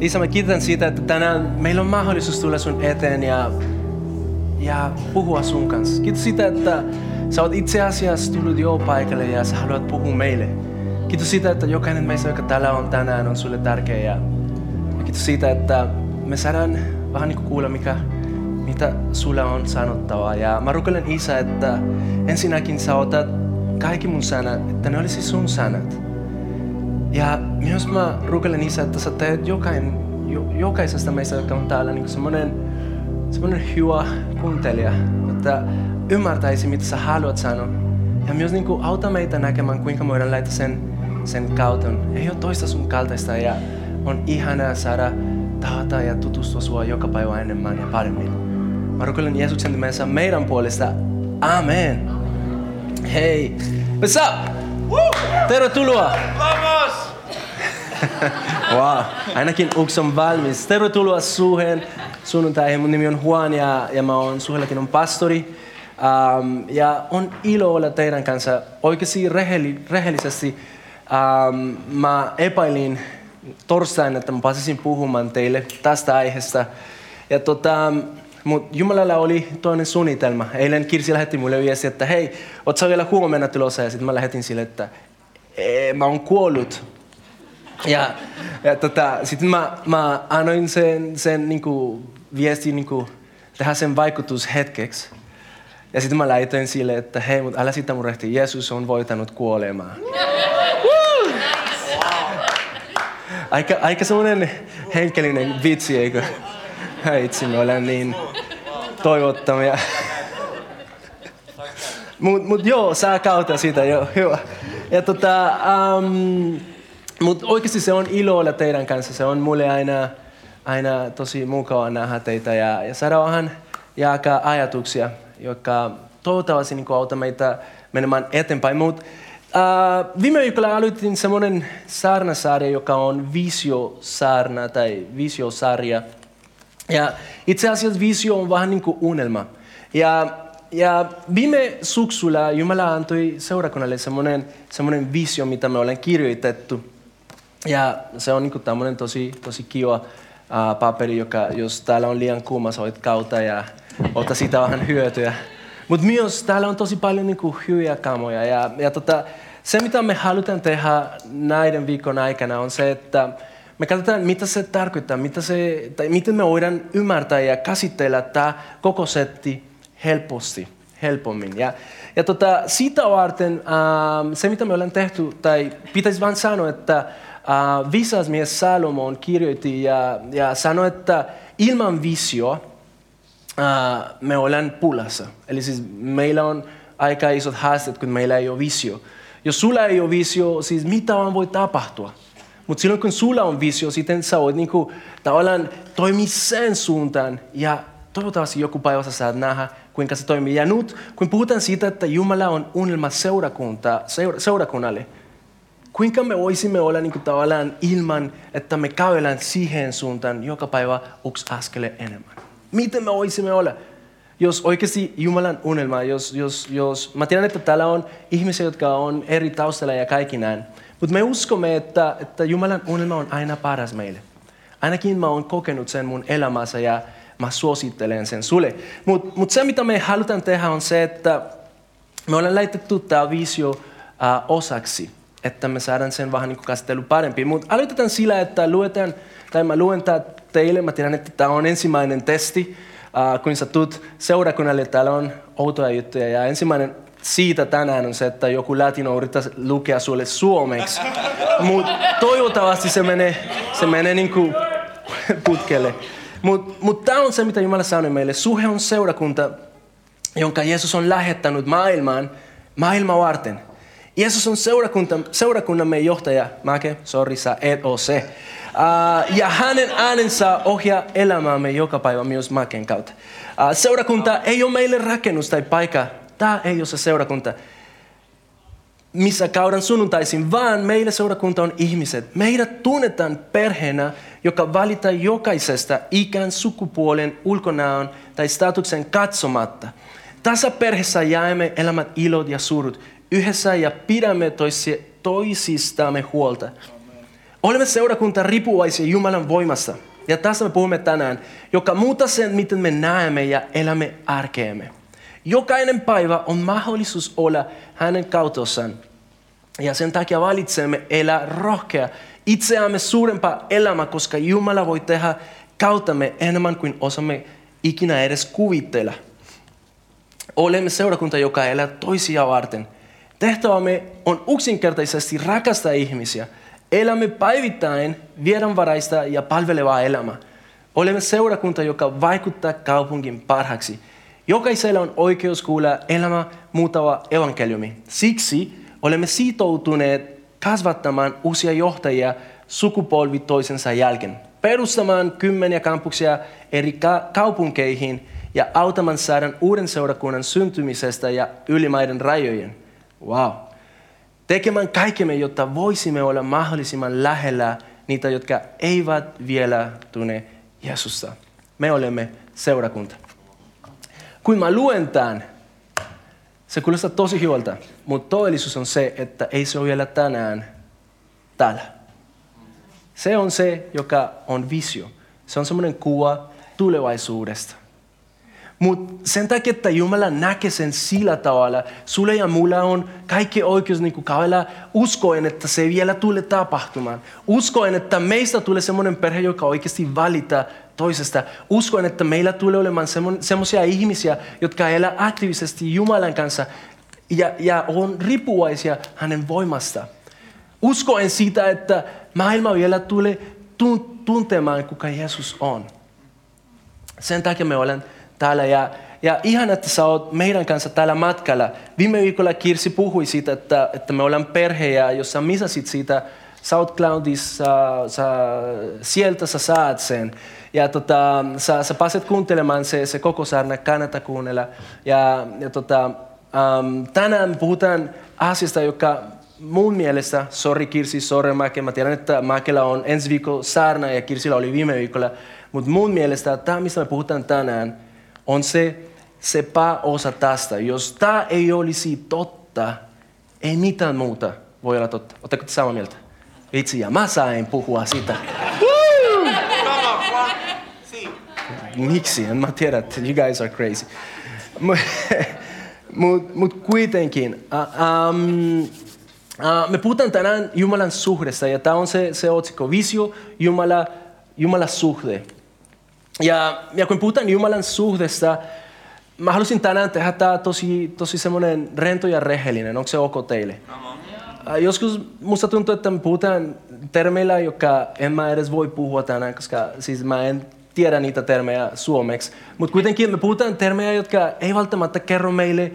Isä, mä kiitän siitä, että tänään meillä on mahdollisuus tulla sun eteen ja, ja puhua sun kanssa. Kiitos siitä, että sä oot itse asiassa tullut jo paikalle ja sä haluat puhua meille. Kiitos siitä, että jokainen meistä, joka täällä on tänään, on sulle tärkeä. Ja, kiitos siitä, että me saadaan vähän niin kuulla, mikä, mitä sulla on sanottavaa. Ja mä rukoilen Isä, että ensinnäkin sä otat kaikki mun sanat, että ne olisi sun sanat. Ja myös mä rukoilen Isä, että sä teet jokain, jo, jokaisesta meistä, jotka on täällä, niin semmoinen, semmoinen hyvä kuuntelija, että ymmärtäisi, mitä sä haluat sanoa. Ja myös niin kuin auta meitä näkemään, kuinka me voidaan laittaa sen, sen kautta. Ei ole toista sun kaltaista ja on ihanaa saada tavata ja tutustua sua joka päivä enemmän ja paremmin. Mä rukoilen Jeesuksen nimessä meidän puolesta. Amen. Hei. What's up? Tervetuloa! Vamos! wow. Ainakin Uks on valmis. Tervetuloa Suhen sunnuntaihin. Mun nimi on Juan ja, ja mä oon Suhellakin on pastori. Um, ja on ilo olla teidän kanssa. Oikeasti rehelli, rehellisesti um, mä epäilin torstaina, että mä pääsisin puhumaan teille tästä aiheesta. Ja tota, mutta Jumalalla oli toinen suunnitelma. Eilen Kirsi lähetti mulle viesti, että hei, oot sä vielä huomenna tulossa? Ja sitten mä lähetin sille, että mä oon kuollut. Ja, ja tota, sitten mä, mä annoin sen, sen niinku, viestin niinku, tehdä sen vaikutus hetkeksi. Ja sitten mä laitoin sille, että hei, mutta älä sitä murehti, Jeesus on voitanut kuolemaa. Aika, aika semmoinen henkilöinen vitsi, eikö? Itse me olen niin toivottomia. Mut, mut joo, saa kautta sitä, joo, hyvä. Ja tota, um, mut oikeasti se on ilo olla teidän kanssa. Se on mulle aina, aina tosi mukava nähdä teitä ja, ja saada vähän jakaa ajatuksia, jotka toivottavasti niin auta meitä menemään eteenpäin. Mut, uh, viime viikolla aloitin semmoinen saarnasarja, joka on visiosarna tai visiosarja. Ja itse asiassa visio on vähän niin kuin unelma. Ja, ja viime suksulla Jumala antoi seurakunnalle semmoinen, semmoinen visio, mitä me olen kirjoitettu. Ja se on niin kuin tämmöinen tosi, tosi kiva uh, paperi, joka jos täällä on liian kuuma, sä voit kautta ja ota siitä vähän hyötyä. Mutta myös täällä on tosi paljon niin kuin hyviä kamoja. Ja, ja tota, se, mitä me halutaan tehdä näiden viikon aikana, on se, että me katsotaan, mitä se tarkoittaa, mitä se, tai miten me voidaan ymmärtää ja käsitellä tämä koko setti helposti, helpommin. Ja, ja tota, siitä varten äh, se, mitä me ollaan tehty, tai pitäisi vain sanoa, että äh, viisas mies Salomon kirjoitti ja, ja sanoi, että ilman visio äh, me ollaan pulassa. Eli siis meillä on aika isot haasteet, kun meillä ei ole visio. Jos sulla ei ole visio, siis mitä vaan voi tapahtua? Mutta silloin kun sulla on visio, sitten sä voit niinku, tavallaan toimia sen suuntaan ja toivottavasti joku päivä sä saat nähdä, kuinka se toimii. Ja nyt, kun puhutaan siitä, että Jumala on unelma seurakunta, seura, seurakunnalle, kuinka me voisimme olla niin kuin, tavallaan ilman, että me käydään siihen suuntaan joka päivä yksi askele enemmän? Miten me voisimme olla? Jos oikeasti Jumalan unelma, jos, jos, jos, mä tiedän, että täällä on ihmisiä, jotka on eri taustalla ja kaikki näin, mutta me uskomme, että, että Jumalan unelma on aina paras meille. Ainakin mä oon kokenut sen mun elämässä ja mä suosittelen sen sulle. Mutta mut se, mitä me halutaan tehdä, on se, että me ollaan laitettu tämä visio uh, osaksi, että me saadaan sen vähän niin käsittely parempi. Mutta aloitetaan sillä, että luetaan, tai mä luen tää teille, mä tiedän, että tämä on ensimmäinen testi, uh, kun sä tulet seurakunnalle, täällä on outoja juttuja. Ja ensimmäinen siitä tänään on se, että joku latino yrittää lukea sulle suomeksi. Mutta toivottavasti se menee, se menee niin kuin putkelle. Mutta mut tämä on se, mitä Jumala sanoi meille. Suhe on seurakunta, jonka Jeesus on lähettänyt maailmaan, maailma varten. Jeesus on seurakunta, seurakunnamme johtaja. Make, sorry, sä et ole se. Uh, ja hänen äänensä ohjaa elämäämme joka päivä myös Maken kautta. Uh, seurakunta ei ole meille rakennus tai paikka. Tämä ei ole se seurakunta missä kaudan sunnuntaisin, vaan meille seurakunta on ihmiset. Meidät tunnetaan perheenä, joka valita jokaisesta ikään sukupuolen, ulkonäön tai statuksen katsomatta. Tässä perheessä jäämme elämät ilot ja surut yhdessä ja pidämme toisistamme huolta. Olemme seurakunta riippuvaisia Jumalan voimassa. Ja tässä me puhumme tänään, joka muuttaa sen, miten me näemme ja elämme arkeemme. Jokainen päivä on mahdollisuus olla hänen kautossaan. Ja sen takia valitsemme elää rohkea itseämme suurempaa elämää, koska Jumala voi tehdä kauttamme enemmän kuin osamme ikinä edes kuvitella. Olemme seurakunta, joka elää toisia varten. Tehtävämme on yksinkertaisesti rakastaa ihmisiä. Elämme päivittäin viedonvaraista ja palvelevaa elämää. Olemme seurakunta, joka vaikuttaa kaupungin parhaaksi. Jokaisella on oikeus kuulla elämä muuttava evankeliumi. Siksi olemme sitoutuneet kasvattamaan uusia johtajia sukupolvi toisensa jälkeen, perustamaan kymmeniä kampuksia eri ka- kaupunkeihin ja autamaan saadaan uuden seurakunnan syntymisestä ja ylimaiden rajojen. Wow. Tekemään kaikkemme, jotta voisimme olla mahdollisimman lähellä niitä, jotka eivät vielä tunne Jeesusta. Me olemme seurakunta. Kun mä luen tämän, se kuulostaa tosi hyvältä, mutta todellisuus on se, että ei se ole vielä tänään täällä. Se on se, joka on visio. Se on semmoinen kuva tulevaisuudesta. Mutta sen takia, että Jumala näkee sen sillä tavalla, sulle ja mulla on kaikki oikeus niin kaavella uskoen, että se vielä tulee tapahtumaan. Uskoen, että meistä tulee semmoinen perhe, joka oikeasti valita toisesta. Uskoen, että meillä tulee olemaan semmoisia ihmisiä, jotka elää aktiivisesti Jumalan kanssa ja, ja on riippuvaisia hänen voimasta. Uskoen siitä, että maailma vielä tulee tuntemaan, kuka Jeesus on. Sen takia me olen täällä ja, ja ihan, että sä oot meidän kanssa täällä matkalla. Viime viikolla Kirsi puhui siitä, että, että me ollaan perhe ja jos sä misasit siitä SoundCloudissa, sä, sieltä sä saat sen. Ja tota, sä, sä pääset kuuntelemaan se, se koko saarna, kannattaa kuunnella. Ja, ja tota, um, tänään puhutaan asiasta, joka mun mielestä, sorry Kirsi, sorry Mäke, mä tiedän, että Mäkellä on ensi viikolla saarna ja Kirsillä oli viime viikolla, mutta mun mielestä tämä, mistä me puhutaan tänään, on se, se pääosa tästä. Jos tämä ei olisi totta, ei mitään muuta voi olla totta. Oletteko te samaa mieltä? Vitsi, ja mä sain puhua sitä. Miksi? En mä tiedä, you guys are crazy. Mutta mut kuitenkin, uh, um, uh, me puhutaan tänään Jumalan suhdesta ja tämä on se, se otsikko, visio Jumala, Jumala suhde. Ja, ja kun puhutaan Jumalan suhdesta, mä halusin tänään tehdä tämä tosi, tosi semmoinen rento ja rehellinen. Onko se ok teille? Joskus musta tuntuu, että me puhutaan termeillä, joka en mä edes voi puhua tänään, koska siis mä en tiedä niitä termejä suomeksi. Mutta kuitenkin me puhutaan termejä, jotka ei välttämättä kerro meille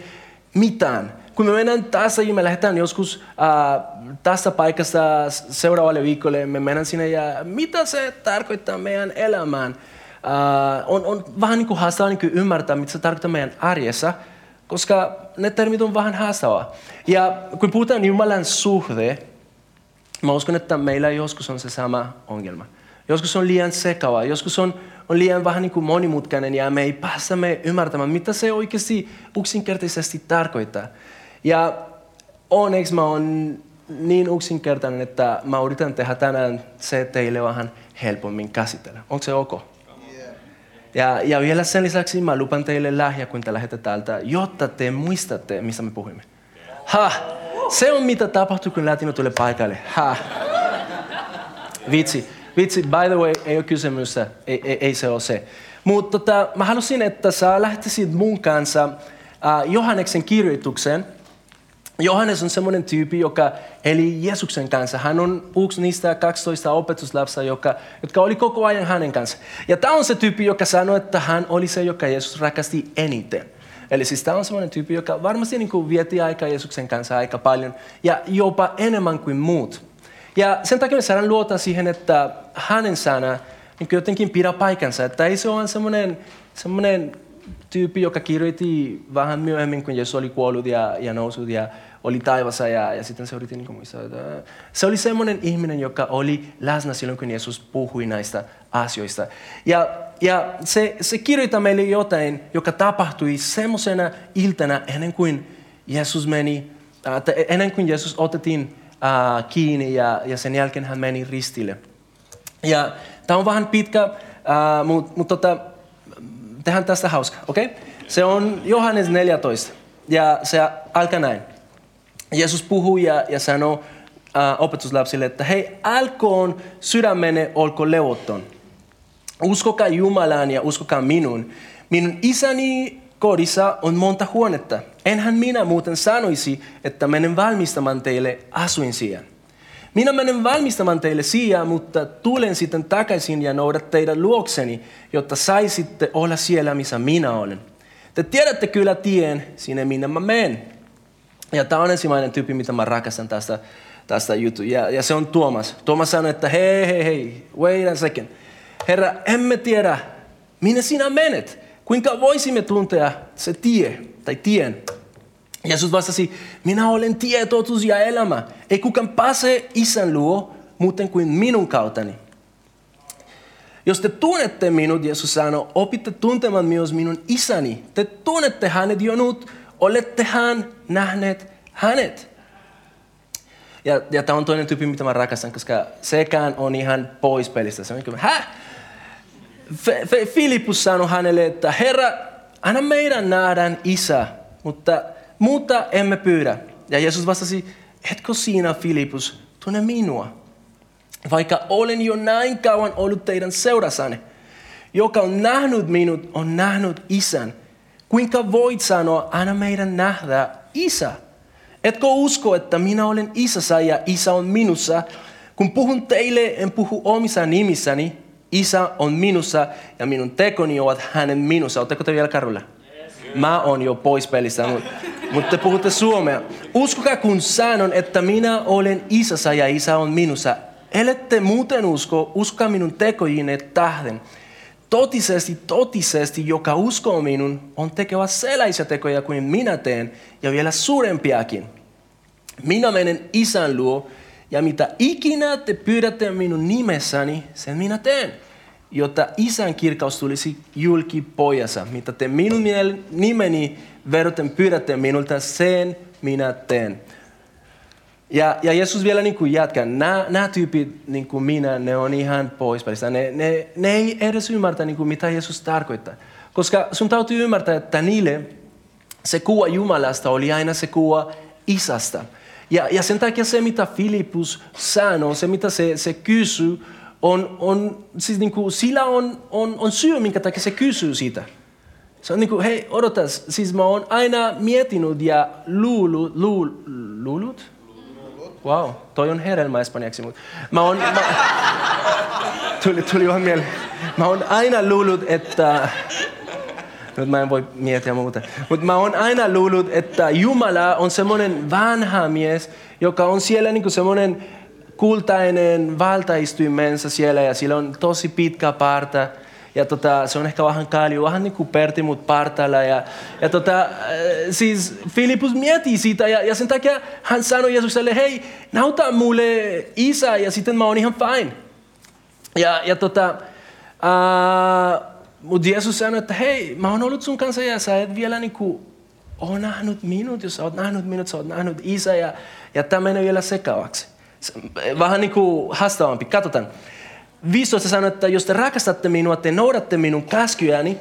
mitään. Kun me mennään tässä ja me lähdetään joskus äh, tässä paikassa seuraavalle viikolle, me mennään sinne ja mitä se tarkoittaa meidän elämään? Äh, on, on vähän niin kuin haastavaa niin kuin ymmärtää, mitä se tarkoittaa meidän arjessa, koska ne termit on vähän haastavaa. Ja kun puhutaan Jumalan suhde, mä uskon, että meillä joskus on se sama ongelma. Joskus on liian sekava, joskus on, on liian vähän niin kuin monimutkainen ja me ei päästä me ymmärtämään, mitä se oikeasti yksinkertaisesti tarkoittaa. Ja onneksi mä oon niin yksinkertainen, että mä yritän tehdä tänään se teille vähän helpommin käsitellä. Onko se ok? Ja, ja vielä sen lisäksi mä lupan teille lähiä, kun te lähdette täältä, jotta te muistatte, mistä me puhuimme. Ha! Se on mitä tapahtuu, kun Latino tulee paikalle. Ha! Vitsi. Vitsi, by the way, ei ole kysymys, ei, ei, ei se ole se. Mutta tota, mä halusin, että sä lähtisit mun kanssa uh, Johanneksen kirjoitukseen. Johannes on semmoinen tyyppi, joka eli Jeesuksen kanssa. Hän on yksi niistä 12 opetuslapsa, joka, jotka oli koko ajan hänen kanssa. Ja tämä on se tyyppi, joka sanoi, että hän oli se, joka Jeesus rakasti eniten. Eli siis tämä on semmoinen tyyppi, joka varmasti niin kuin vietti aikaa Jeesuksen kanssa aika paljon ja jopa enemmän kuin muut. Ja sen takia me saadaan luota siihen, että hänen sana niin jotenkin pidä paikansa. Että ei se ole semmoinen, semmoinen tyyppi, joka kirjoitti vähän myöhemmin, kun Jeesus oli kuollut ja, ja noussut ja oli taivassa ja, ja sitten yritti niin muistaa. Se oli semmoinen ihminen, joka oli läsnä silloin, kun Jeesus puhui näistä asioista. Ja, ja se, se kirjoittaa meille jotain, joka tapahtui semmoisena iltana ennen kuin Jeesus meni, äh, ennen kuin Jeesus otettiin kiinni ja, ja sen jälkeen hän meni ristille. Ja tämä on vähän pitkä, mutta mut tota, tehdään tästä hauska, okei? Okay? Se on Johannes 14 ja se alkaa näin. Jeesus puhuu ja, ja sanoo äh, opetuslapsille, että hei, älkoon sydämenne olko levoton. Uskokaa Jumalaan ja uskokaa minun. Minun isäni kodissa on monta huonetta. Enhän minä muuten sanoisi, että menen valmistamaan teille asuin sijaan. Minä menen valmistamaan teille sijaa, mutta tulen sitten takaisin ja noudat teidän luokseni, jotta saisitte olla siellä, missä minä olen. Te tiedätte kyllä tien sinne, minne mä menen. Ja tämä on ensimmäinen tyyppi, mitä mä rakastan tästä, tästä jutu. Ja, ja se on Tuomas. Tuomas sanoi, että hei, hei, hei, wait a second. Herra, emme tiedä, minne sinä menet. Kuinka voisimme tuntea se tie tai tien? Jeesus vastasi, minä olen tie, totuus ja elämä. Ei kukaan pääse isän luo muuten kuin minun kautani. Jos te tunnette minut, Jeesus sanoi, opitte tuntemaan myös minun isäni. Te tunnette hänet jo nyt, olettehan nähneet hänet. Ja, ja tämä on toinen tyyppi, mitä mä rakastan, koska sekään on ihan pois pelistä. Se on niin hä? Filippus sanoi hänelle, että Herra, anna meidän nähdään isä, mutta muuta emme pyydä. Ja Jeesus vastasi, etkö sinä Filippus tunne minua? Vaikka olen jo näin kauan ollut teidän seurassanne, joka on nähnyt minut, on nähnyt isän. Kuinka voit sanoa, anna meidän nähdä isä? Etkö usko, että minä olen isässä ja isä on minussa? Kun puhun teille, en puhu omissa nimissäni. Isä on minussa ja minun tekoni ovat hänen minussa. Oletteko te vielä karulla? Mä oon jo pois pelistä, mutta mut te puhutte suomea. Uskokaa kun sanon, että minä olen isässä ja isä on minussa. Ellette muuten usko, uskokaa minun tekojine tähden. Totisesti, totisesti, joka uskoo minun, on tekevä sellaisia tekoja kuin minä teen, ja vielä suurempiakin. Minä menen isän luo, ja mitä ikinä te pyydätte minun nimessäni, sen minä teen. Jotta isän kirkaus tulisi julki pojassa. Mitä te minun nimeni veroten pyydätte minulta, sen minä teen. Ja, ja Jeesus vielä niin kuin jatkaa, nämä, nämä tyypit niin kuin minä, ne on ihan pois pelistä. Ne, ne, ne ei edes ymmärtä niin kuin mitä Jeesus tarkoittaa. Koska sun täytyy ymmärtää, että niille se kuva Jumalasta oli aina se kuva isästä. Ja, ja sen takia se, mitä Filippus sanoo, se mitä se, se kysyy, on, on, siis niin kuin, sillä on, on, on syy, minkä takia se kysyy sitä. Se on niin kuin, hei, odotas, siis mä oon aina miettinyt ja luullut, luul, luulut? Wow, toi on hedelmä espanjaksi. Mutta mä oon, mä, tuli, tuli vähän mieleen. Mä oon aina luullut, että... Nyt mä en voi miettiä muuta. Mutta mä oon aina luullut, että Jumala on semmoinen vanha mies, joka on siellä niin semmoinen kultainen valtaistuimensa siellä ja sillä on tosi pitkä parta ja tota, se on ehkä vähän kalju, vähän niin kuin Pertti, mutta partalla. Ja, ja tota, äh, siis Filippus miettii sitä ja, ja sen takia hän sanoi Jeesukselle, hei, nauta mulle isä ja sitten mä oon ihan fine. Ja, ja tota, uh, mutta Jeesus sanoi, että hei, mä oon ollut sun kanssa ja sä et vielä niin kuin ole nähnyt minut, jos oot nähnyt minut, sä oot nähnyt isä ja, ja tämä menee vielä sekavaksi. Vähän niin kuin haastavampi. Katsotaan. 15 sanoo, että jos te rakastatte minua, te noudatte minun käskyjäni,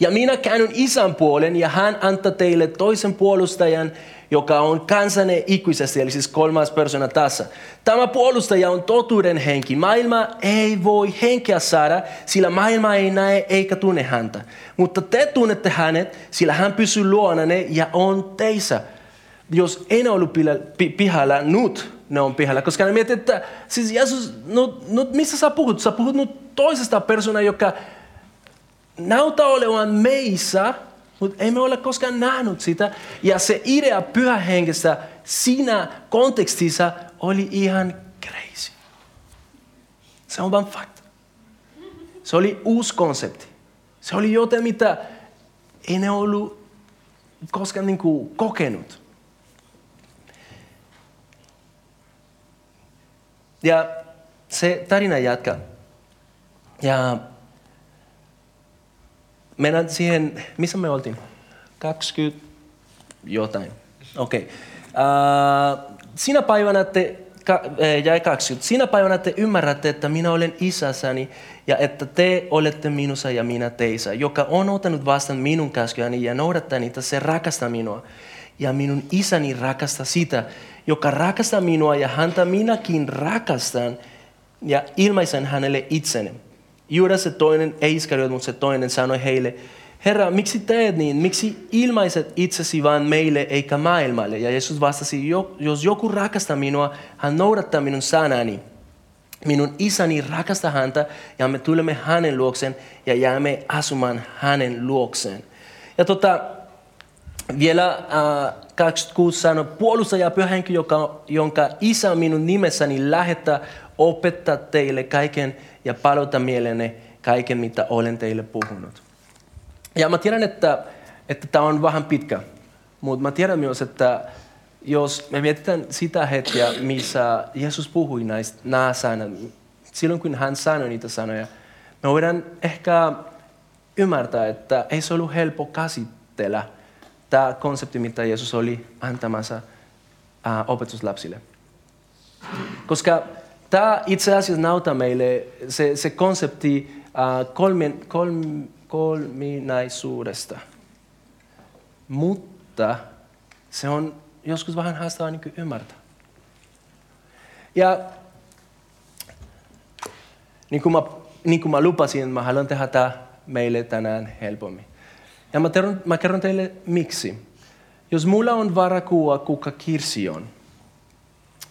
ja minä käännyn isän puolen ja hän antaa teille toisen puolustajan, joka on kansanne ikuisesti, eli siis kolmas persona tässä. Tämä puolustaja on totuuden henki. Maailma ei voi henkeä saada, sillä maailma ei näe eikä tunne häntä. Mutta te tunnette hänet, sillä hän pysyy luonanne ja on teissä. Jos en ollut pihalla nyt, ne on pihalla. Koska ne miettii, että siis Jeesus, no, no missä sä puhut? Sä puhut nyt toisesta persona, joka näyttää olevan meissä, Mutta emme ole koskaan nähnyt sitä. Ja se idea pyhähengestä siinä kontekstissa oli ihan crazy. Se on vain fakta. Se oli uusi konsepti. Se oli jotain, mitä ei ne ollut koskaan niin kuin kokenut. Ja se tarina jatkaa. Ja mennään siihen, missä me oltiin? 20 jotain. Okei. Okay. Uh, sinä päivänä te, ka, eh, jäi 20. Sinä päivänä te ymmärrätte, että minä olen isässäni ja että te olette minussa ja minä teissä. Joka on ottanut vastaan minun käskyäni ja noudattaa niitä, se rakastaa minua. Ja minun isäni rakastaa sitä, joka rakastaa minua ja häntä minäkin rakastan ja ilmaisen hänelle itseni. Juudas se toinen, ei Iskariot, mutta se toinen sanoi heille, Herra, miksi teet niin? Miksi ilmaiset itsesi vain meille eikä maailmalle? Ja Jeesus vastasi, jos joku rakastaa minua, hän noudattaa minun sanani. Minun isäni rakastaa häntä ja me tulemme hänen luokseen ja jäämme asumaan hänen luokseen. Ja tota, vielä äh, 26 sanoo, puolustaja pyhänki, joka, jonka isä minun nimessäni lähettää opettaa teille kaiken ja palauta mielenne kaiken, mitä olen teille puhunut. Ja mä tiedän, että, että tämä on vähän pitkä, mutta mä tiedän myös, että jos me mietitään sitä hetkeä, missä Jeesus puhui näistä nämä sanat, silloin kun hän sanoi niitä sanoja, me voidaan ehkä ymmärtää, että ei se ollut helppo käsitellä tämä konsepti, mitä Jeesus oli antamassa opetuslapsille. Koska tämä itse asiassa näyttää meille se, se konsepti uh, kolmen, kolm, kolminaisuudesta. Mutta se on joskus vähän haastavaa niin ymmärtää. Ja niin kuin, mä, niin kuin mä lupasin, mä haluan tehdä tämä meille tänään helpommin. Ja mä, kerron, mä kerron teille miksi. Jos mulla on vara kuva, kuka Kirsi on,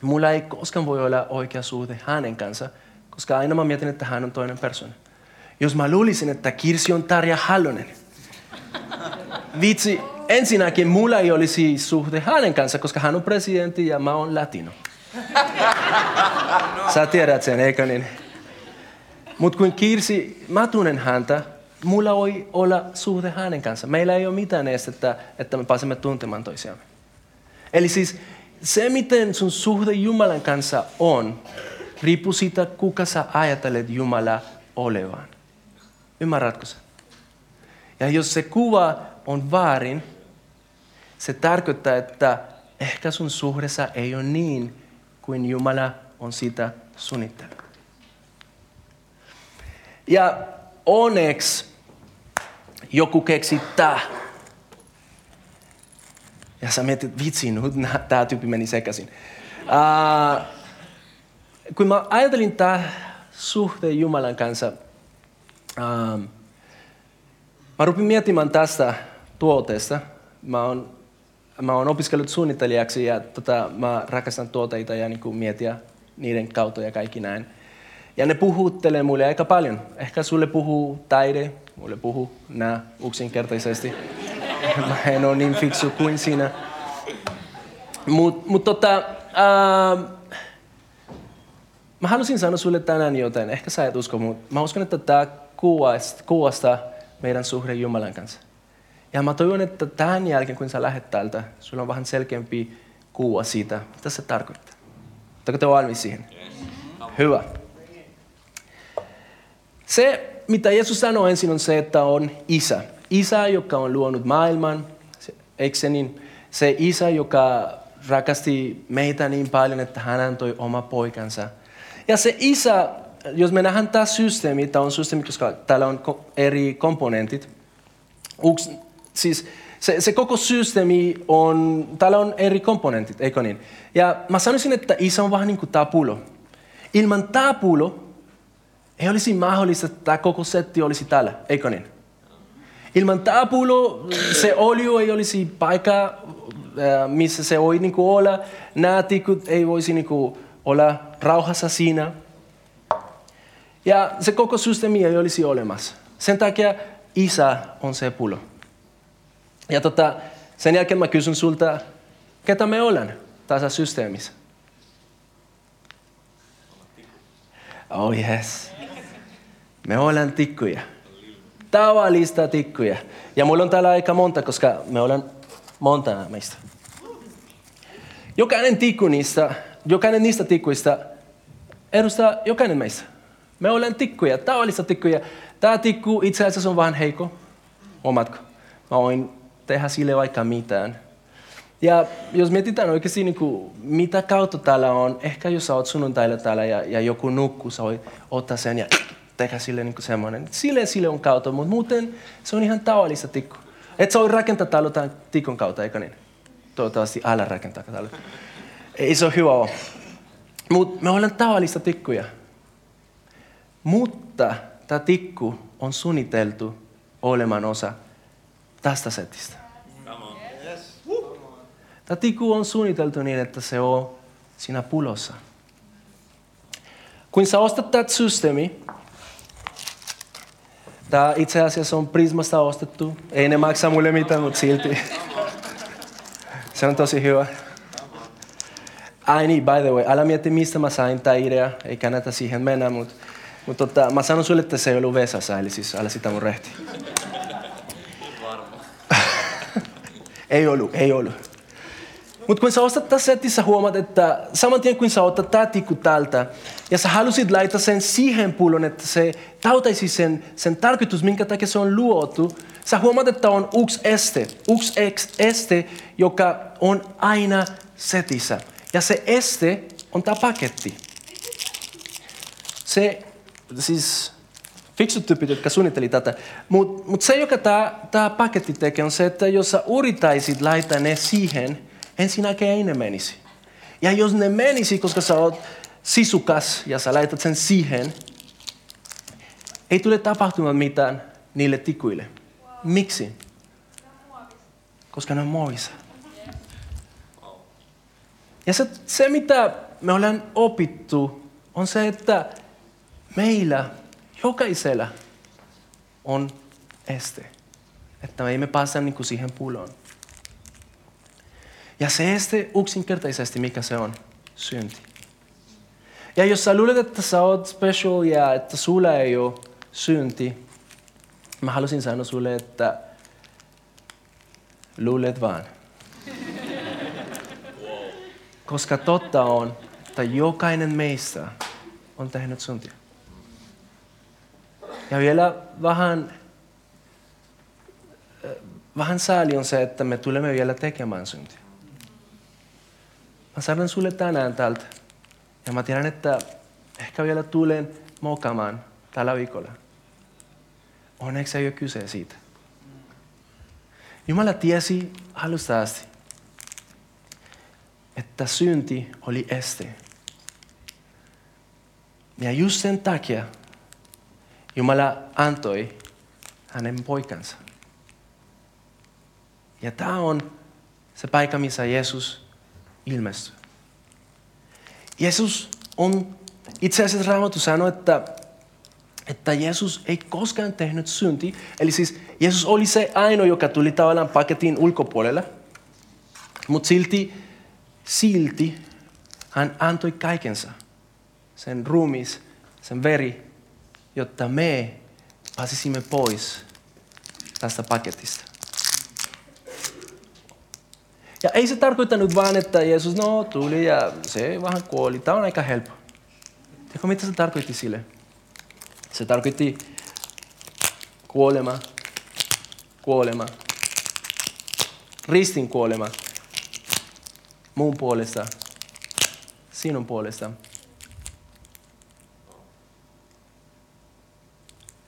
mulla ei koskaan voi olla oikea suhde hänen kanssa, koska aina mä mietin, että hän on toinen persona. Jos mä luulisin, että Kirsi on Tarja Hallonen, vitsi, ensinnäkin mulla ei olisi suhde hänen kanssa, koska hän on presidentti ja mä oon latino. Sä tiedät sen, eikö niin? Mutta kun Kirsi, mä tunnen häntä, mulla voi olla suhde hänen kanssa. Meillä ei ole mitään estettä, että me pääsemme tuntemaan toisiamme. Eli siis se, miten sun suhde Jumalan kanssa on, riippuu siitä, kuka sä ajattelet Jumala olevan. Ymmärrätkö sä? Ja jos se kuva on väärin, se tarkoittaa, että ehkä sun suhdessa ei ole niin kuin Jumala on sitä suunnitellut. Ja onneksi joku keksi tää. Ja sä mietit, vitsi, nyt tämä tyyppi meni sekaisin. Uh, kun mä ajattelin tämä suhteen Jumalan kanssa, uh, mä rupin miettimään tästä tuotteesta. Mä oon, mä oon opiskellut suunnittelijaksi ja tota, mä rakastan tuotteita ja niin mietiä niiden kautta ja kaikki näin. Ja ne puhuttelee mulle aika paljon. Ehkä sulle puhuu taide, mulle puhuu nää yksinkertaisesti. Mä en ole niin fiksu kuin sinä. Mutta mut tota, äh, mä halusin sanoa sulle tänään jotain. Ehkä sä et usko, mutta mä uskon, että tämä kuvasta meidän suhde Jumalan kanssa. Ja mä toivon, että tämän jälkeen, kun sä lähdet täältä, sulla on vähän selkeämpi kuva siitä, mitä se tarkoittaa. Oletteko te valmis siihen? Hyvä. Se, mitä Jeesus sanoo ensin, on se, että on isä. Isä, joka on luonut maailman, eikö niin? Se isä, joka rakasti meitä niin paljon, että hän antoi oma poikansa. Ja se isä, jos me nähdään tämä systeemi, tämä on systeemi, koska täällä on eri komponentit. Uks, siis se, se koko systeemi on, täällä on eri komponentit, eikö niin? Ja mä sanoisin, että isä on vähän niin kuin tapulo. Ilman tapulo ei olisi mahdollista, että tämä koko setti olisi täällä, eikö niin? Ilman tapulo se olio ei olisi paikka, missä se voi niin olla. Nämä tikut ei voisi niin kuin olla rauhassa siinä. Ja se koko systeemi ei olisi olemassa. Sen takia isä on se pulo. Ja tota, sen jälkeen mä kysyn sulta, ketä me ollaan tässä systeemissä? Oh yes. Me ollaan tikkuja. Tavallista tikkuja. Ja mulla on täällä aika monta, koska me ollaan monta meistä. Jokainen tikku niistä, jokainen niistä tikkuista edustaa jokainen meistä. Me ollaan tikkuja, tavallista tikkuja. Tämä tikku itse asiassa on vähän heikko. Omatko? Mä voin tehdä sille vaikka mitään. Ja jos mietitään oikeasti, niin kuin, mitä kautta täällä on, ehkä jos sä oot sunnuntailla täällä ja, ja joku nukkuu, sä voit ottaa sen ja tehdä sille niin semmoinen. Sille sille on kautta, mutta muuten se on ihan tavallista tikku. Et sä voi rakentaa täällä jotain tikun kautta, eikö niin? Toivottavasti älä rakentaa täällä. Ei se ole hyvä ole. Mutta me ollaan tavallista tikkuja. Mutta tämä tikku on suunniteltu olemaan osa tästä setistä. Tämä tikku on suunniteltu niin, että se on siinä pulossa. Kun sä ostat tätä systeemi, tämä itse asiassa on Prismasta ostettu. Ei ne maksa mulle mitään, mutta silti. Se on tosi hyvä. Ai niin, by the way, älä mieti mistä mä sain tämä idea, ei kannata siihen mennä, mutta mut tota, mä sanon sulle, että se ei ollut Vesassa, eli siis älä sitä mun rehti. ei ollut, ei ollut. Mutta kun sä ostat tässä setissä, huomaat, että saman tien kun sä otat tämä tikku täältä, ja sä halusit laittaa sen siihen pullon, että se tautaisi sen, sen tarkoitus, minkä takia se on luotu, sä huomaat, että on yksi este, yksi este, joka on aina setissä. Ja se este on tämä paketti. Se, siis fiksut tyypit, jotka suunnitteli tätä. Mutta mut se, joka tämä paketti tekee, on se, että jos sä yritäisit laittaa ne siihen, ensinnäkin ei ne menisi. Ja jos ne menisi, koska sä oot sisukas ja sä laitat sen siihen, ei tule tapahtumaan mitään niille tikuille. Miksi? Koska ne on muovissa. Ja se, se, mitä me ollaan opittu, on se, että meillä, jokaisella, on este. Että me emme pääse niin siihen pulloon. Ja se este yksinkertaisesti, mikä se on? Synti. Ja jos sä luulet, että sä oot special ja että sulla ei ole synti, mä halusin sanoa sulle, että luulet vaan. Koska totta on, että jokainen meistä on tehnyt syntiä. Ja vielä vähän, vähän sääli on se, että me tulemme vielä tekemään syntiä. Mä sanon sulle tänään täältä. Ja mä tiedän, että ehkä vielä tulen mokamaan tällä viikolla. Onneksi ei ole kyse siitä. Jumala tiesi alusta asti, että synti oli este. Ja just sen takia Jumala antoi hänen poikansa. Ja tämä on se paikka, missä Jeesus ilmestyy. Jeesus on, itse asiassa Raamattu sanoo, että, että Jeesus ei koskaan tehnyt synti. Eli siis Jeesus oli se ainoa, joka tuli tavallaan paketin ulkopuolelle. Mutta silti, silti hän antoi kaikensa. Sen ruumis, sen veri, jotta me pääsisimme pois tästä paketista. Ja ei se tarkoittanut vaan, että Jeesus no, tuli ja se vähän kuoli. Tämä on aika helppo. Tiedätkö, mitä se tarkoitti sille? Se tarkoitti kuolema, kuolema, ristin kuolema, muun puolesta, sinun puolesta.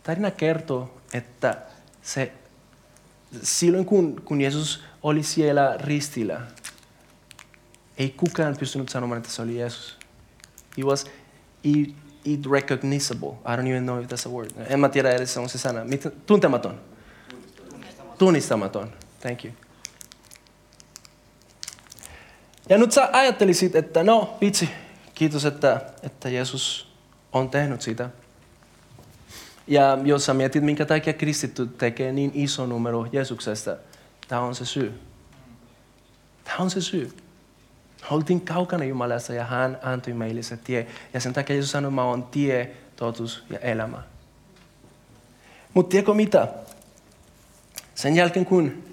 Tarina kertoo, että se, silloin kun, kun Jeesus oli siellä ristillä. Ei kukaan pystynyt sanomaan, että se oli Jeesus. He was irrecognizable. I don't even know if that's a word. En mä tiedä edes on se sana. Tuntematon. Tunnistamaton. Thank you. Ja nyt sä ajattelisit, että no vitsi, kiitos, että, että Jeesus on tehnyt sitä. Ja jos sä mietit, minkä takia kristitty tekee niin iso numero Jeesuksesta, Tämä on se syy. Tämä on se syy. Oltiin kaukana Jumalasta ja hän antoi meille se tie. Ja sen takia Jeesus sanoi, mä oon tie, totuus ja elämä. Mutta tiedätkö mitä? Sen jälkeen kun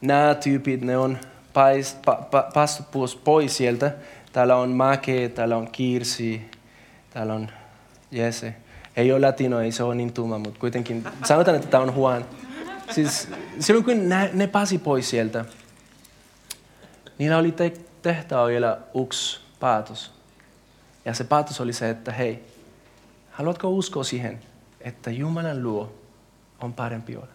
nämä tyypit, ne on pais, pa, passu pois sieltä. Täällä on Make, täällä on Kirsi, täällä on Jese. Ei ole latino, ei se ole niin tumma, mutta kuitenkin sanotaan, että tämä on Juan. Siis silloin kun ne, ne pasi pois sieltä, niillä oli te, tehtävä vielä yksi päätös. Ja se päätös oli se, että hei, haluatko uskoa siihen, että Jumalan luo on parempi olla?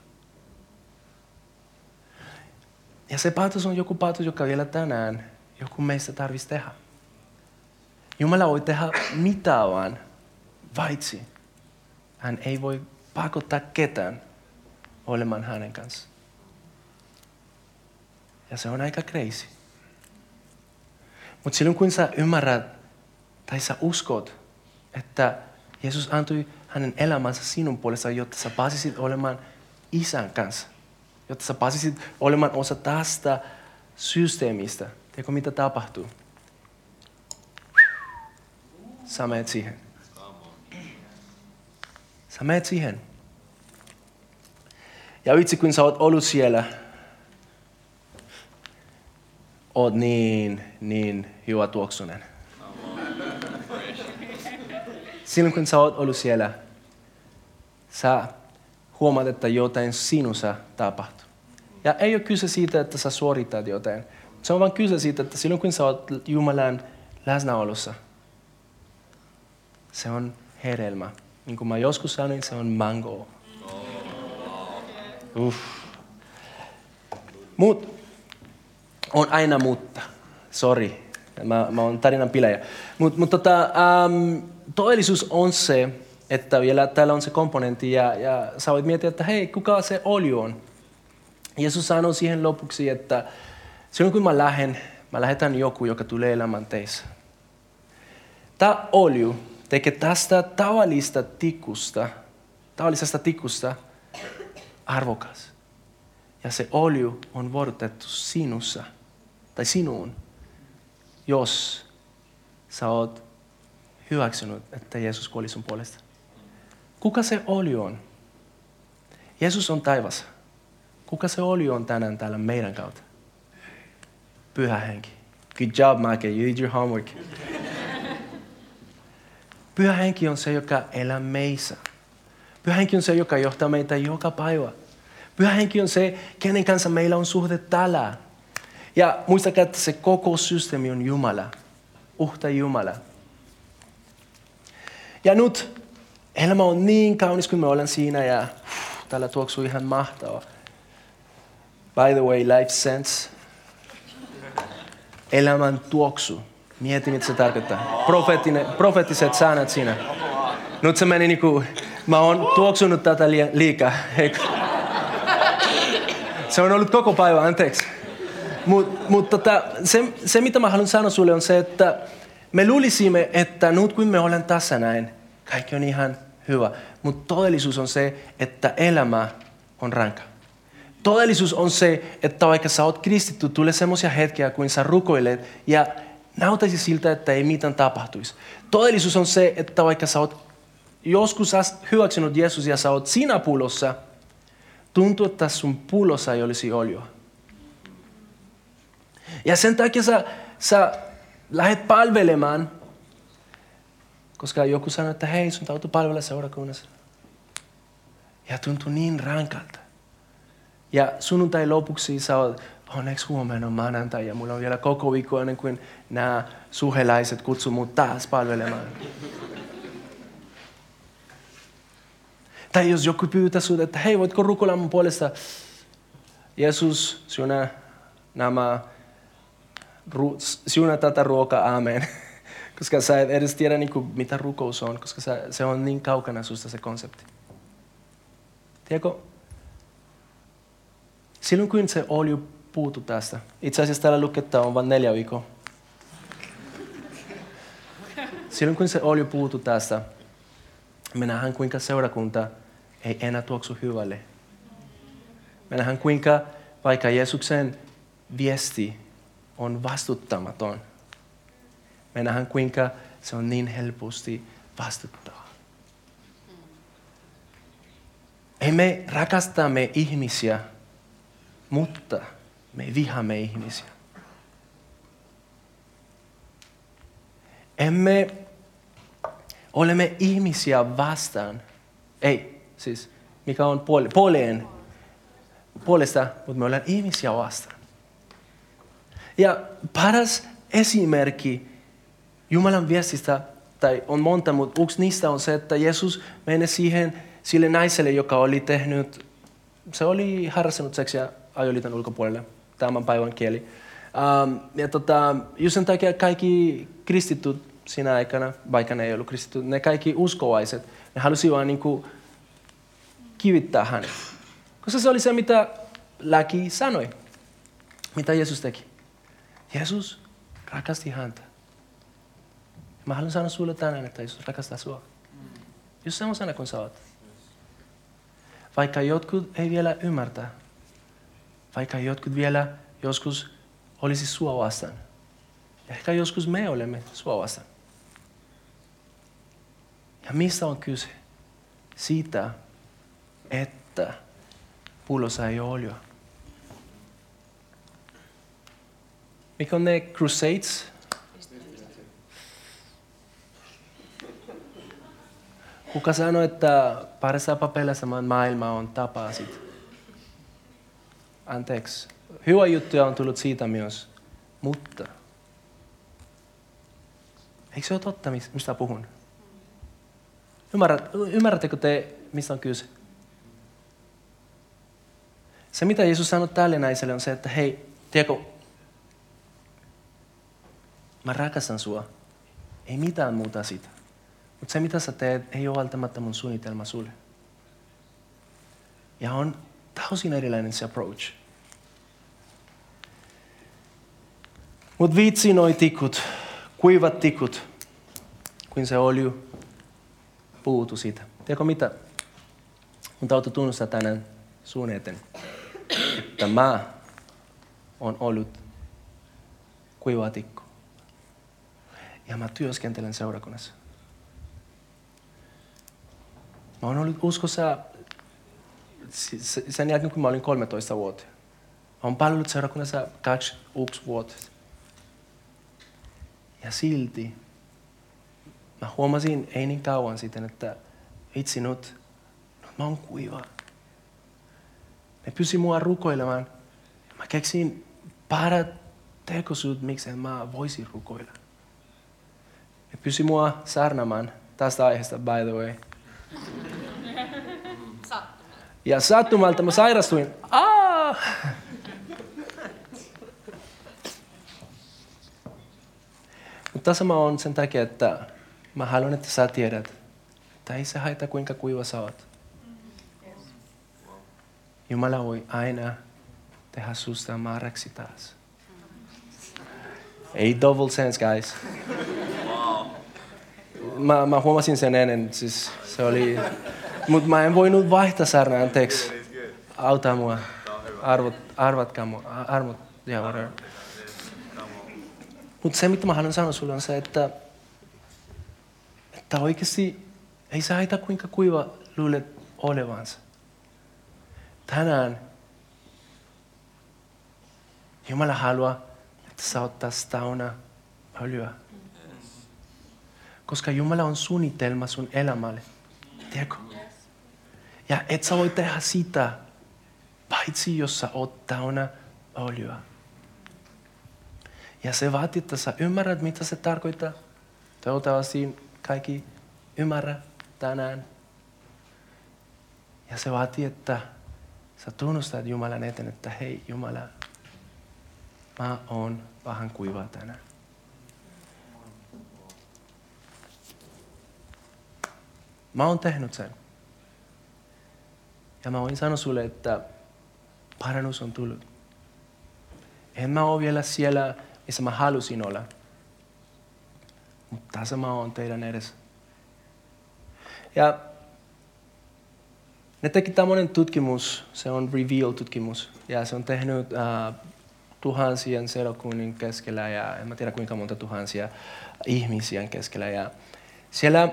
Ja se päätös on joku päätös, joka vielä tänään joku meistä tarvitsisi tehdä. Jumala voi tehdä mitä vaan, vaitsi hän ei voi pakottaa ketään olemaan hänen kanssa. Ja se on aika crazy. Mutta silloin kun sä ymmärrät tai sä uskot, että Jeesus antoi hänen elämänsä sinun puolesta, jotta sä pääsisit olemaan isän kanssa. Jotta sä pääsisit olemaan osa tästä systeemistä. Tiedätkö mitä tapahtuu? Sä menet siihen. Sä menet siihen. Ja itse kun sä oot ollut siellä, oot niin, niin hyvä tuoksunen. Silloin kun sä oot ollut siellä, sä huomaat, että jotain sinussa tapahtuu. Ja ei ole kyse siitä, että sä suoritat jotain. Se on vain kyse siitä, että silloin kun sä oot Jumalan läsnäolossa, se on hedelmä. Niin kuin mä joskus sanoin, se on mango. Uff. Mut on aina mutta. Sori, mä, mä oon tarinan piläjä. Mutta mut tota, ähm, todellisuus on se, että vielä täällä on se komponentti ja, ja sä voit miettiä, että hei, kuka se oli on? Jeesus sanoi siihen lopuksi, että silloin kun mä lähden, mä lähetän joku, joka tulee elämän teissä. Tämä olju tekee tästä tavallista tikusta, tavallisesta tikusta arvokas. Ja se olju on vuorotettu sinussa, tai sinuun, jos sä oot hyväksynyt, että Jeesus kuoli sun puolesta. Kuka se olju on? Jeesus on taivassa. Kuka se olju on tänään täällä meidän kautta? Pyhä henki. Good job, Mike. You did your homework. Pyhä henki on se, joka elää meissä. Pyhä henki on se, joka johtaa meitä joka päivä. Pyhä henki on se, kenen kanssa meillä on suhde täällä. Ja muistakaa, että se koko systeemi on Jumala. Uhta Jumala. Ja nyt elämä on niin kaunis, kun me ollaan siinä ja täällä tuoksuu ihan mahtavaa. By the way, life sense. Elämän tuoksu. Mieti, mitä se tarkoittaa. Profeettiset säännöt siinä. Nyt se meni niinku, mä oon tuoksunut tätä liikaa. Se on ollut koko päivä, anteeksi. Mutta mut tota, se, se, mitä mä haluan sanoa sulle on se, että me luulisimme, että nyt kun me olen tässä näin, kaikki on ihan hyvä. Mutta todellisuus on se, että elämä on rankka. Todellisuus on se, että vaikka sä oot kristitty, tulee semmoisia hetkiä, kun sä rukoilet ja näyttäisi siltä, että ei mitään tapahtuisi. Todellisuus on se, että vaikka sä oot joskus hyväksynyt Jeesus ja sä oot siinä pullossa, tuntuu, että sun pullossa ei olisi öljyä. Ja sen takia sä, sä lähdet palvelemaan, koska joku sanoo, että hei, sun täytyy palvella seurakunnassa. Ja tuntuu niin rankalta. Ja sunnuntai lopuksi sä oot, onneksi huomenna on maanantai ja mulla on vielä koko viikko ennen kuin nämä suhelaiset kutsuu mut taas palvelemaan. Tai jos joku pyytää sinulta, että hei, voitko rukoilla mun puolesta? Jeesus, sinä nämä, sinä tätä ruokaa, amen. koska sä et edes tiedä, niin kuin, mitä rukous on, koska sä, se on niin kaukana susta se konsepti. Tiedätkö, silloin kun se oli puutu tästä. Itse asiassa täällä luketta on vain neljä viikkoa. Silloin kun se oli puutu tästä, me nähdään kuinka seurakunta ei enää tuoksu hyvälle. Me nähdään kuinka vaikka Jeesuksen viesti on vastuttamaton, me nähdään kuinka se on niin helposti vastuttaa. Ei me rakastamme ihmisiä, mutta me vihamme ihmisiä. Emme olemme ihmisiä vastaan. Ei, siis mikä on puoli, puoleen, puolesta, mutta me olemme ihmisiä vastaan. Ja paras esimerkki Jumalan viestistä, tai on monta, mutta yksi niistä on se, että Jeesus meni siihen sille naiselle, joka oli tehnyt, se oli harrastanut seksiä ajoliiton ulkopuolelle, tämän päivän kieli. Um, ja tota, just sen takia kaikki kristityt siinä aikana, vaikka ne ei ollut kristitty, ne kaikki uskovaiset, ne halusivat niin kuin kivittää hänet. Koska se oli se, mitä laki sanoi, mitä Jeesus teki. Jeesus rakasti häntä. Mä haluan sanoa sulle tänään, että Jeesus rakastaa sinua. Just semmoisena kuin sä oot. Vaikka jotkut ei vielä ymmärtää. Vaikka jotkut vielä joskus olisi sua vastaan. Ehkä joskus me olemme sua vastaan. Ja mistä on kyse? Siitä, että pullossa ei ole öljyä. Mikä on ne crusades? Kuka sanoi, että parissa papeilla maailma on tapasit? Anteeksi. Hyvä juttuja on tullut siitä myös, mutta eikö se ole totta, mistä puhun? Ymmärrät, ymmärrättekö te, mistä on kyse? Se, mitä Jeesus sanoi tälle naiselle, on se, että hei, tiedätkö, mä rakastan sua. Ei mitään muuta sitä. Mutta se, mitä sä teet, ei ole välttämättä mun suunnitelma sulle. Ja on täysin erilainen se approach. Mutta vitsi noi tikut, kuivat tikut, kuin se öljy puutu siitä. Tiedätkö mitä? Mun täytyy tunnustaa tänään sun eteen, että mä on ollut kuiva tikku. Ja mä työskentelen seurakunnassa. Mä oon ollut uskossa sen jälkeen, kun mä olin 13 vuotta. Mä oon palvellut seurakunnassa kaksi yksi vuotta. Ja silti mä huomasin ei niin kauan sitten, että itse nyt, nyt mä oon kuiva. Ne pysi mua rukoilemaan. Mä keksin parat tekosuut, miksi mä voisin rukoilla. Ne pysi mua saarnamaan tästä aiheesta, by the way. Ja sattumalta mä sairastuin. Aa! Mutta mä oon sen takia, että mä haluan, että sä tiedät, että ei se haita kuinka kuiva sä oot. Jumala voi aina tehdä susta määräksi taas. Ei double sense, guys. Mä, mä huomasin sen ennen, siis se oli... Mutta mä en voinut vaihtaa saarna, anteeksi. Auta mua. Arvot, arvatkaa mua. Arvot, ja whatever. Mutta se, mitä mä haluan sanoa sulle on se, että, että oikeasti ei se haita kuinka kuiva luulet olevansa. Tänään Jumala haluaa, että sä ottaisi täynnä öljyä. Koska Jumala on suunnitelma sun elämälle. Tiedätkö? Ja et sä voi tehdä sitä, paitsi jos sä oot täynnä öljyä. Ja se vaatii, että sä ymmärrät, mitä se tarkoittaa. Toivottavasti kaikki ymmärrä tänään. Ja se vaatii, että sä tunnustat Jumalan eteen, että hei Jumala, mä oon vähän kuiva tänään. Mä oon tehnyt sen. Ja mä voin sanoa sulle, että parannus on tullut. En mä ole vielä siellä, missä mä halusin olla. Mutta tässä mä oon teidän edessä. Ja Ne teki tämmöinen tutkimus, se on Reveal-tutkimus, ja se on tehnyt uh, tuhansien seurakunnin keskellä, ja en mä tiedä kuinka monta tuhansia ihmisiä keskellä. Ja siellä,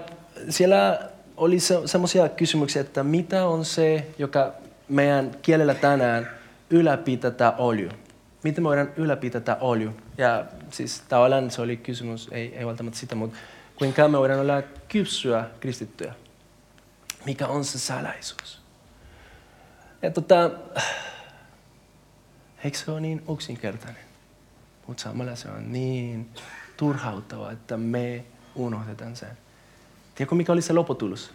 siellä oli se, semmoisia kysymyksiä, että mitä on se, joka meidän kielellä tänään ylläpitää tätä olju. Miten me voidaan ylläpitää tätä olju? Ja siis tavallaan se oli kysymys, ei, ei välttämättä sitä, mutta kuinka me voidaan olla kypsyä kristittyä. Mikä on se salaisuus? Ja tota, eikö se ole niin yksinkertainen? Mutta samalla se on niin turhauttava, että me unohdetaan sen. Tiedätkö, mikä oli se lopputulos?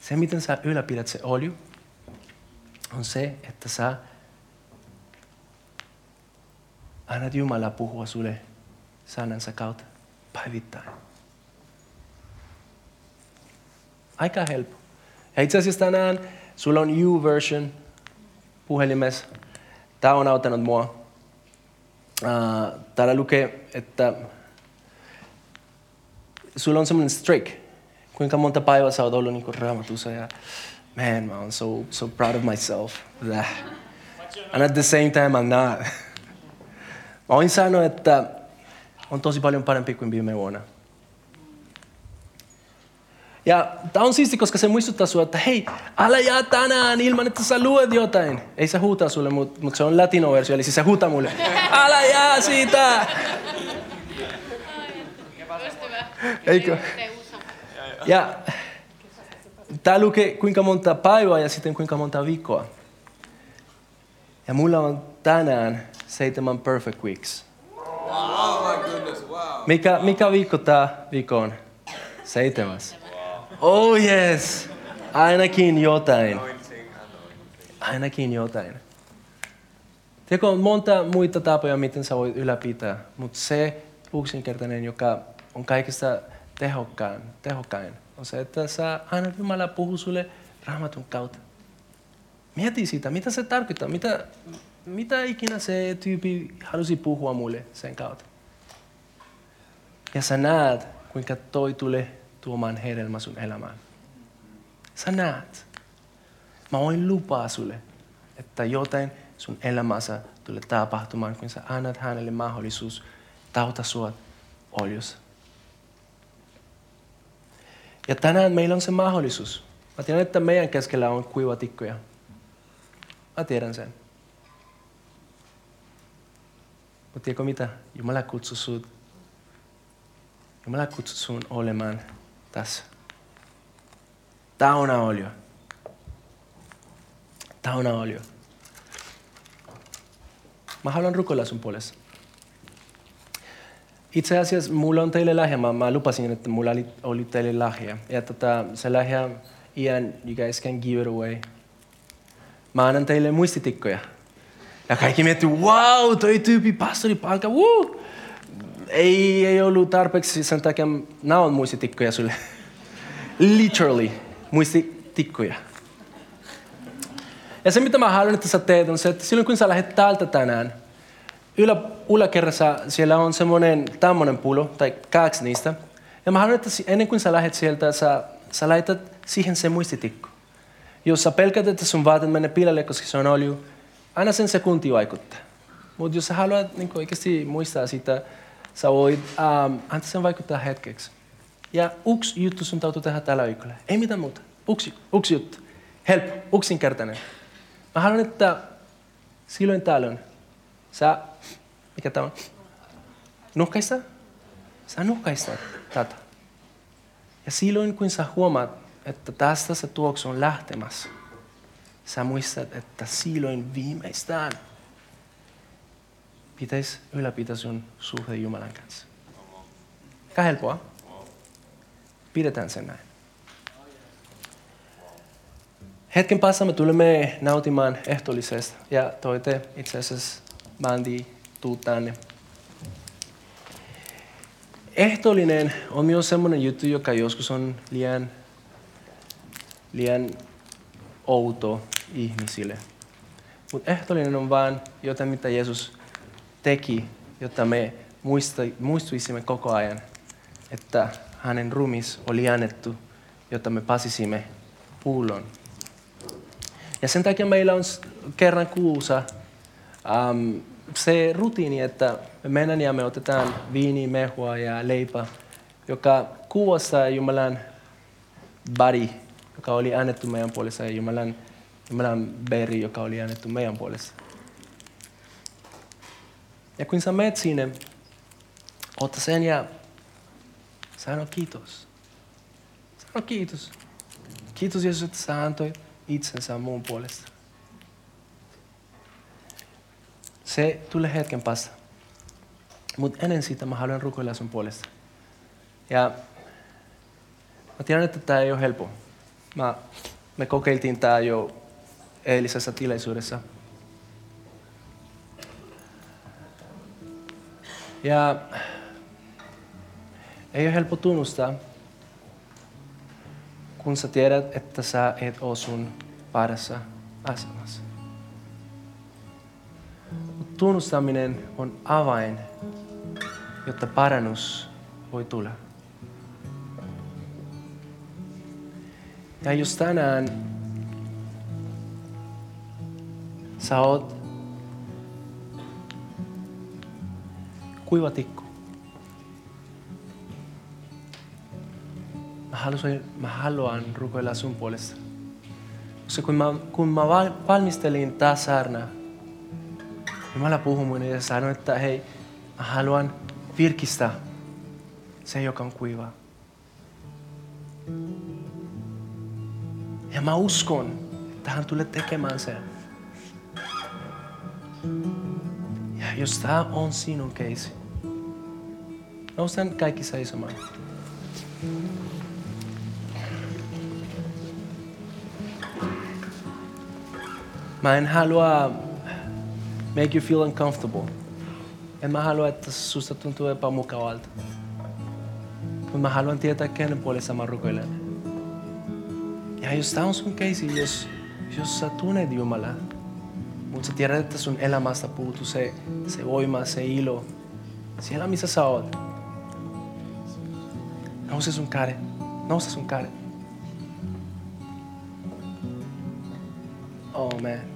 Se, miten sä ylläpidät se olju, on se, että sä annat Jumala puhua sulle sanansa kautta päivittäin. Aika helppo. Ja itse asiassa tänään sulla on U-version puhelimessa. Tämä on auttanut mua. täällä lukee, että sulla on semmoinen streak. Kuinka monta päivää sä oot ollut niin raamatussa ja man, mä oon so, so proud of myself. And at the same time I'm not. mä voin sanoa, että on tosi paljon parempi kuin viime vuonna. Ja tämä on siisti, koska se muistuttaa sinua, että hei, älä jää tänään ilman, että sä luet jotain. Ei se huutaa sulle, mutta mut se on latino-versio, eli siis se huutaa mulle. Älä jää siitä! Eikö? Ja tämä lukee kuinka monta päivää ja sitten kuinka monta viikkoa. Ja mulla on tänään seitsemän perfect weeks. Mikä, mikä viikko tämä viikko on? Seitsemäs. Oh yes! Ainakin jotain. Ainakin jotain. Tiedätkö, on monta muita tapoja, miten sä voit ylläpitää, mutta se yksinkertainen, joka on kaikista tehokkain, tehokkain on se, että sä aina Jumala puhuu sulle raamatun kautta. Mieti sitä, mitä se tarkoittaa, mitä, mitä ikinä se tyyppi halusi puhua mulle sen kautta. Ja sä näet, kuinka toi tulee tuomaan hedelmä sun elämään. Sä näet. Mä voin lupaa sulle, että jotain sun elämässä tulee tapahtumaan, kun sä annat hänelle mahdollisuus tauta sua oljussa. Ja tänään meillä on se mahdollisuus. Mä tiedän, että meidän keskellä on kuivatikkoja. Mä tiedän sen. Mutta tiedätkö mitä? Jumala kutsuu sut. Jumala kutsuu sun olemaan tässä. Täynnä olio. Täynnä olio. Mä haluan rukoilla sun puolesta. Itse asiassa mulla on teille lahja. Mä, lupasin, että mulla oli, oli teille lahja. Ja tota, se lahja, Ian, you guys can give it away. Mä annan teille muistitikkoja. Ja kaikki miettii, wow, toi tyyppi pastori palka, woo! Ei, ei ollut tarpeeksi sen takia, nämä on muistitikkoja sulle. Literally, muistitikkoja. Ja se, mitä mä haluan, että sä teet, on se, että silloin kun sä lähdet täältä tänään, ylä, yläkerrassa siellä on semmoinen tämmöinen pullo, tai kaksi niistä. Ja mä haluan, että ennen kuin sä lähdet sieltä, sä, sä laitat siihen se muistitikku. Jos sä pelkät, että sun vaatteet menee pilalle, koska se on olju, aina sen sekunti vaikuttaa. Mutta jos sä haluat niin oikeasti muistaa sitä, sä voit ähm, antaa sen vaikuttaa hetkeksi. Ja yksi juttu sun täytyy tehdä tällä viikolla. Ei mitään muuta. Yksi, yksi juttu. Helppo, yksinkertainen. Mä haluan, että silloin tällöin sä, mikä tämä on? Nuhkaista? Sä nuhkaista tätä. Ja silloin kun sä huomaat, että tästä se tuoksu on lähtemässä, sä muistat, että silloin viimeistään pitäisi ylläpitää sun suhde Jumalan kanssa. Aika helppoa. Pidetään sen näin. Hetken päässä me tulemme nautimaan ehtoollisesta ja toite itse asiassa Mandi tuu tänne. Ehtoollinen on myös semmoinen juttu, joka joskus on liian, liian outo ihmisille. Mutta ehtoollinen on vain jotain, mitä Jeesus teki, jotta me muistuisimme koko ajan, että hänen rumis oli annettu, jotta me pääsisimme pullon. Ja sen takia meillä on kerran kuussa um, se rutiini, että me mennään ja me otetaan viini, mehua ja leipä, joka kuvastaa Jumalan body, joka oli annettu meidän puolesta, ja Jumalan, Jumalan beri, joka oli annettu meidän puolesta. Ja kun sä menet sinne, ota sen ja sano kiitos. Sano kiitos. Kiitos Jeesus, että sä antoit itsensä muun puolesta. Se tulee hetken päästä. Mutta ennen sitä mä haluan rukoilla sun puolesta. Ja mä tiedän, että tämä ei ole helppo. Mä, me kokeiltiin tämä jo eilisessä tilaisuudessa. Ja ei ole helppo tunnustaa, kun sä tiedät, että sä et ole sun parassa asemassa. Tunnustaminen on avain, jotta parannus voi tulla. Ja jos tänään sä oot kuiva tikku, mä haluan, mä haluan rukoilla sun puolesta. Koska kun mä, kun mä valmistelin tää saarna, Jumala puhui mun ja sanoi, että hei, haluan virkistää se, joka on kuiva. Ja mä uskon, että hän tulee tekemään sen. Ja jos tämä on sinun keisi, noustaan kaikki seisomaan. Mä en halua make you feel uncomfortable. En mä halua, että susta tuntuu epämukavalta. Mutta mä haluan tietää, kenen puolesta mä rukoilen. Ja jos tämä on sun keisi, jos, jos sä tunnet Jumalaa, mutta sä tiedät, että sun elämästä puuttuu se, se voima, se ilo, siellä missä sä oot, nouse sun käden, nouse sun käden. Oh, Amen.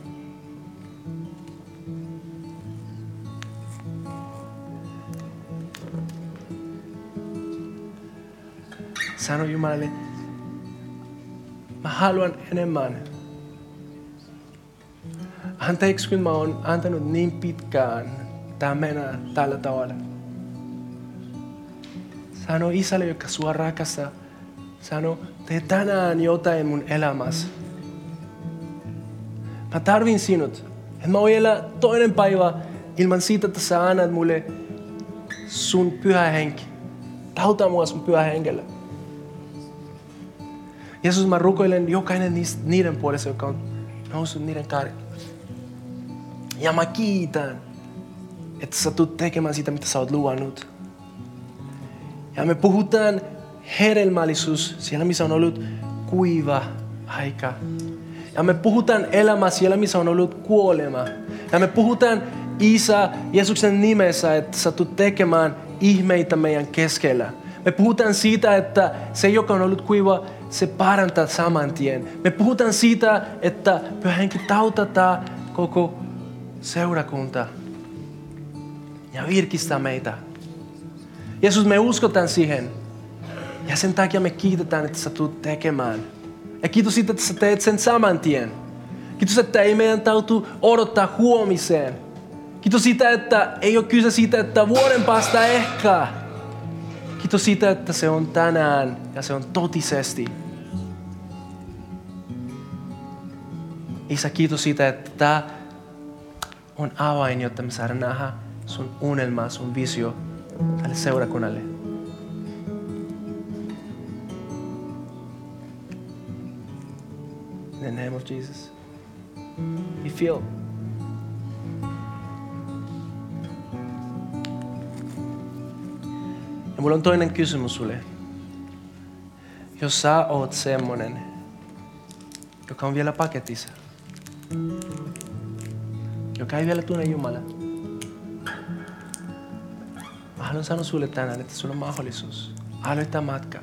Sano Jumalalle, mä haluan enemmän. Anteeksi, kun mä oon antanut niin pitkään tää mennä tällä tavalla. Sano isälle, joka sua rakastaa. Sano, tee tänään jotain mun elämässä. Mä tarvin sinut. Et mä voin elää toinen päivä ilman siitä, että sä annat mulle sun pyhä henki. Tauta mua sun pyhä henkellä. Jeesus, mä rukoilen jokainen niiden puolesta, joka on noussut niiden kaari. Ja mä kiitän, että sä tulet tekemään sitä, mitä sä oot luvannut. Ja me puhutaan hedelmällisyys siellä, missä on ollut kuiva aika. Ja me puhutaan elämä siellä, missä on ollut kuolema. Ja me puhutaan Isä Jeesuksen nimessä, että sä tulet tekemään ihmeitä meidän keskellä. Me puhutaan siitä, että se, joka on ollut kuiva, se parantaa saman tien. Me puhutaan siitä, että Pyhä Henki tautataan koko seurakunta ja virkistää meitä. Jeesus, me uskotaan siihen. Ja sen takia me kiitetään, että sä tulet tekemään. Ja kiitos siitä, että sä teet sen saman tien. Kiitos, että ei meidän tautu odottaa huomiseen. Kiitos siitä, että ei ole kyse siitä, että vuoden päästä ehkä. Kiitos siitä, että se on tänään ja se on totisesti. Isä, kiitos siitä, että tämä on avain, jotta me saadaan nähdä sun unelmaa, sun visio tälle seurakunnalle. In the name of Jesus. You feel mulla on toinen kysymys sulle. Jos sä oot semmonen, joka on vielä paketissa, joka ei vielä tunne Jumalaa, mä haluan sanoa sulle tänään, että sulla on mahdollisuus aloittaa matka.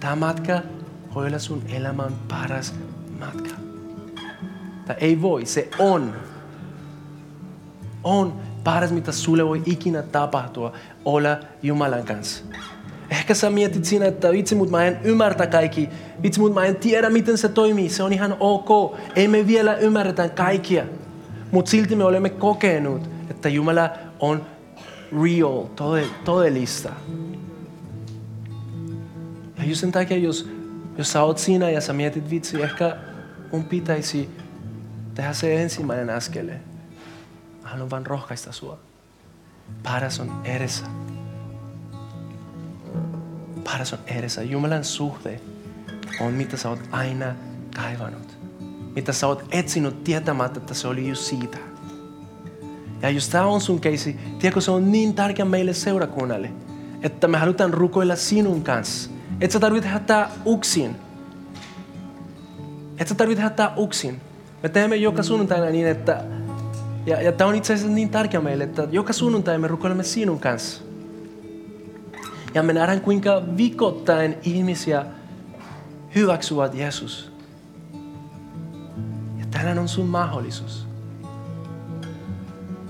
tämä matka voi olla sun elämän paras matka. Tai ei voi, se on. On paras, mitä sulle voi ikinä tapahtua, olla Jumalan kanssa. Ehkä sä mietit siinä, että vitsi, mutta mä en ymmärtä kaikki. Vitsi, mutta mä en tiedä, miten se toimii. Se on ihan ok. Ei me vielä ymmärretä kaikkia. Mutta silti me olemme kokenut, että Jumala on real, todellista. Ja just sen takia, jos, jos sä oot siinä ja sä mietit, vitsi, ehkä mun pitäisi tehdä se ensimmäinen askeleen. Haluan vaan rohkaista sua. Paras on edessä. Paras on edessä. Jumalan suhde on mitä sä oot aina kaivannut. Mitä sä oot etsinyt tietämättä, että se oli just siitä. Ja jos tämä on sun keisi, tiedätkö se on niin tärkeä meille seurakunnalle, että me halutaan rukoilla sinun kanssa. Et sä tarvitse tehdä tää uksin. Et sä tarvitse tehdä tää uksin. Me teemme joka sunnuntaina niin, että ja, ja tämä on itse asiassa niin tärkeä meille, että joka sunnuntai me rukoilemme sinun kanssa. Ja me nähdään, kuinka viikoittain ihmisiä hyväksyvät Jeesus. Ja tänään on sun mahdollisuus.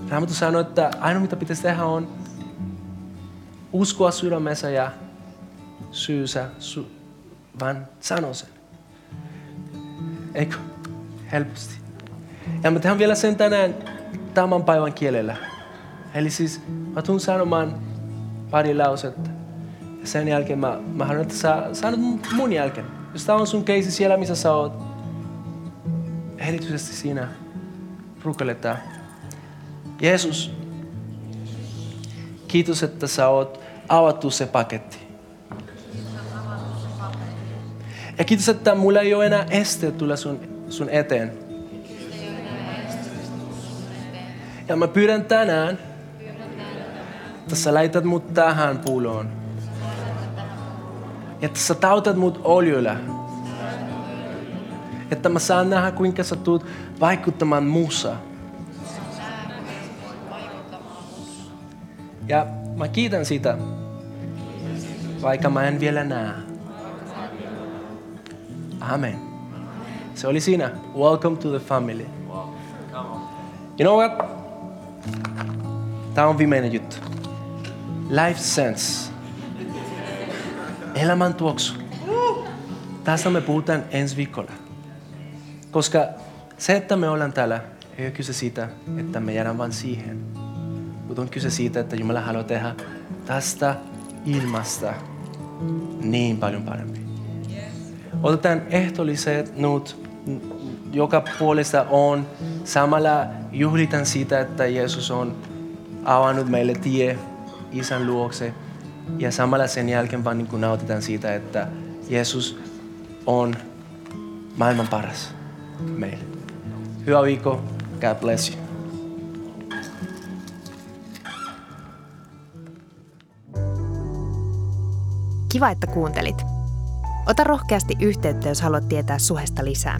Raamattu sanoo, että ainoa mitä pitäisi tehdä on uskoa sydämessä ja syysä, su, vaan sano sen. Eikö? Helposti. Ja mä tehdään vielä sen tänään tämän päivän kielellä. Eli siis mä tuun sanomaan pari lausetta. Ja sen jälkeen mä, mä haluan, että sä sanot mun jälkeen. Jos tää on sun keisi siellä, missä sä oot, erityisesti siinä rukoiletaan. Jeesus, kiitos, että sä oot avattu se paketti. Ja kiitos, että mulla ei ole enää este tulla sun, sun eteen. Ja mä pyydän tänään, että sä laitat mut tähän puuloon. Ja että sä tautat mut oljuilla. Että mä saan nähdä, kuinka sä tulet vaikuttamaan muussa. Ja mä kiitän sitä, vaikka mä en vielä näe. Amen. Se oli siinä. Welcome to the family. You know what? Tämä on viimeinen juttu. Life sense. Elämän tuoksu. Tästä me puhutaan ensi viikolla. Koska se, että me ollaan täällä, ei ole kyse siitä, että me jäädään vain siihen. Mutta on kyse siitä, että Jumala haluaa tehdä tästä ilmasta niin paljon parempi. Otetaan ehtoolliset nyt, joka puolesta on. Samalla juhlitan siitä, että Jeesus on avannut meille tie isän luokse. Ja samalla sen jälkeen vaan niin nautitaan siitä, että Jeesus on maailman paras meille. Hyvä viikko. God bless you. Kiva, että kuuntelit. Ota rohkeasti yhteyttä, jos haluat tietää suhesta lisää.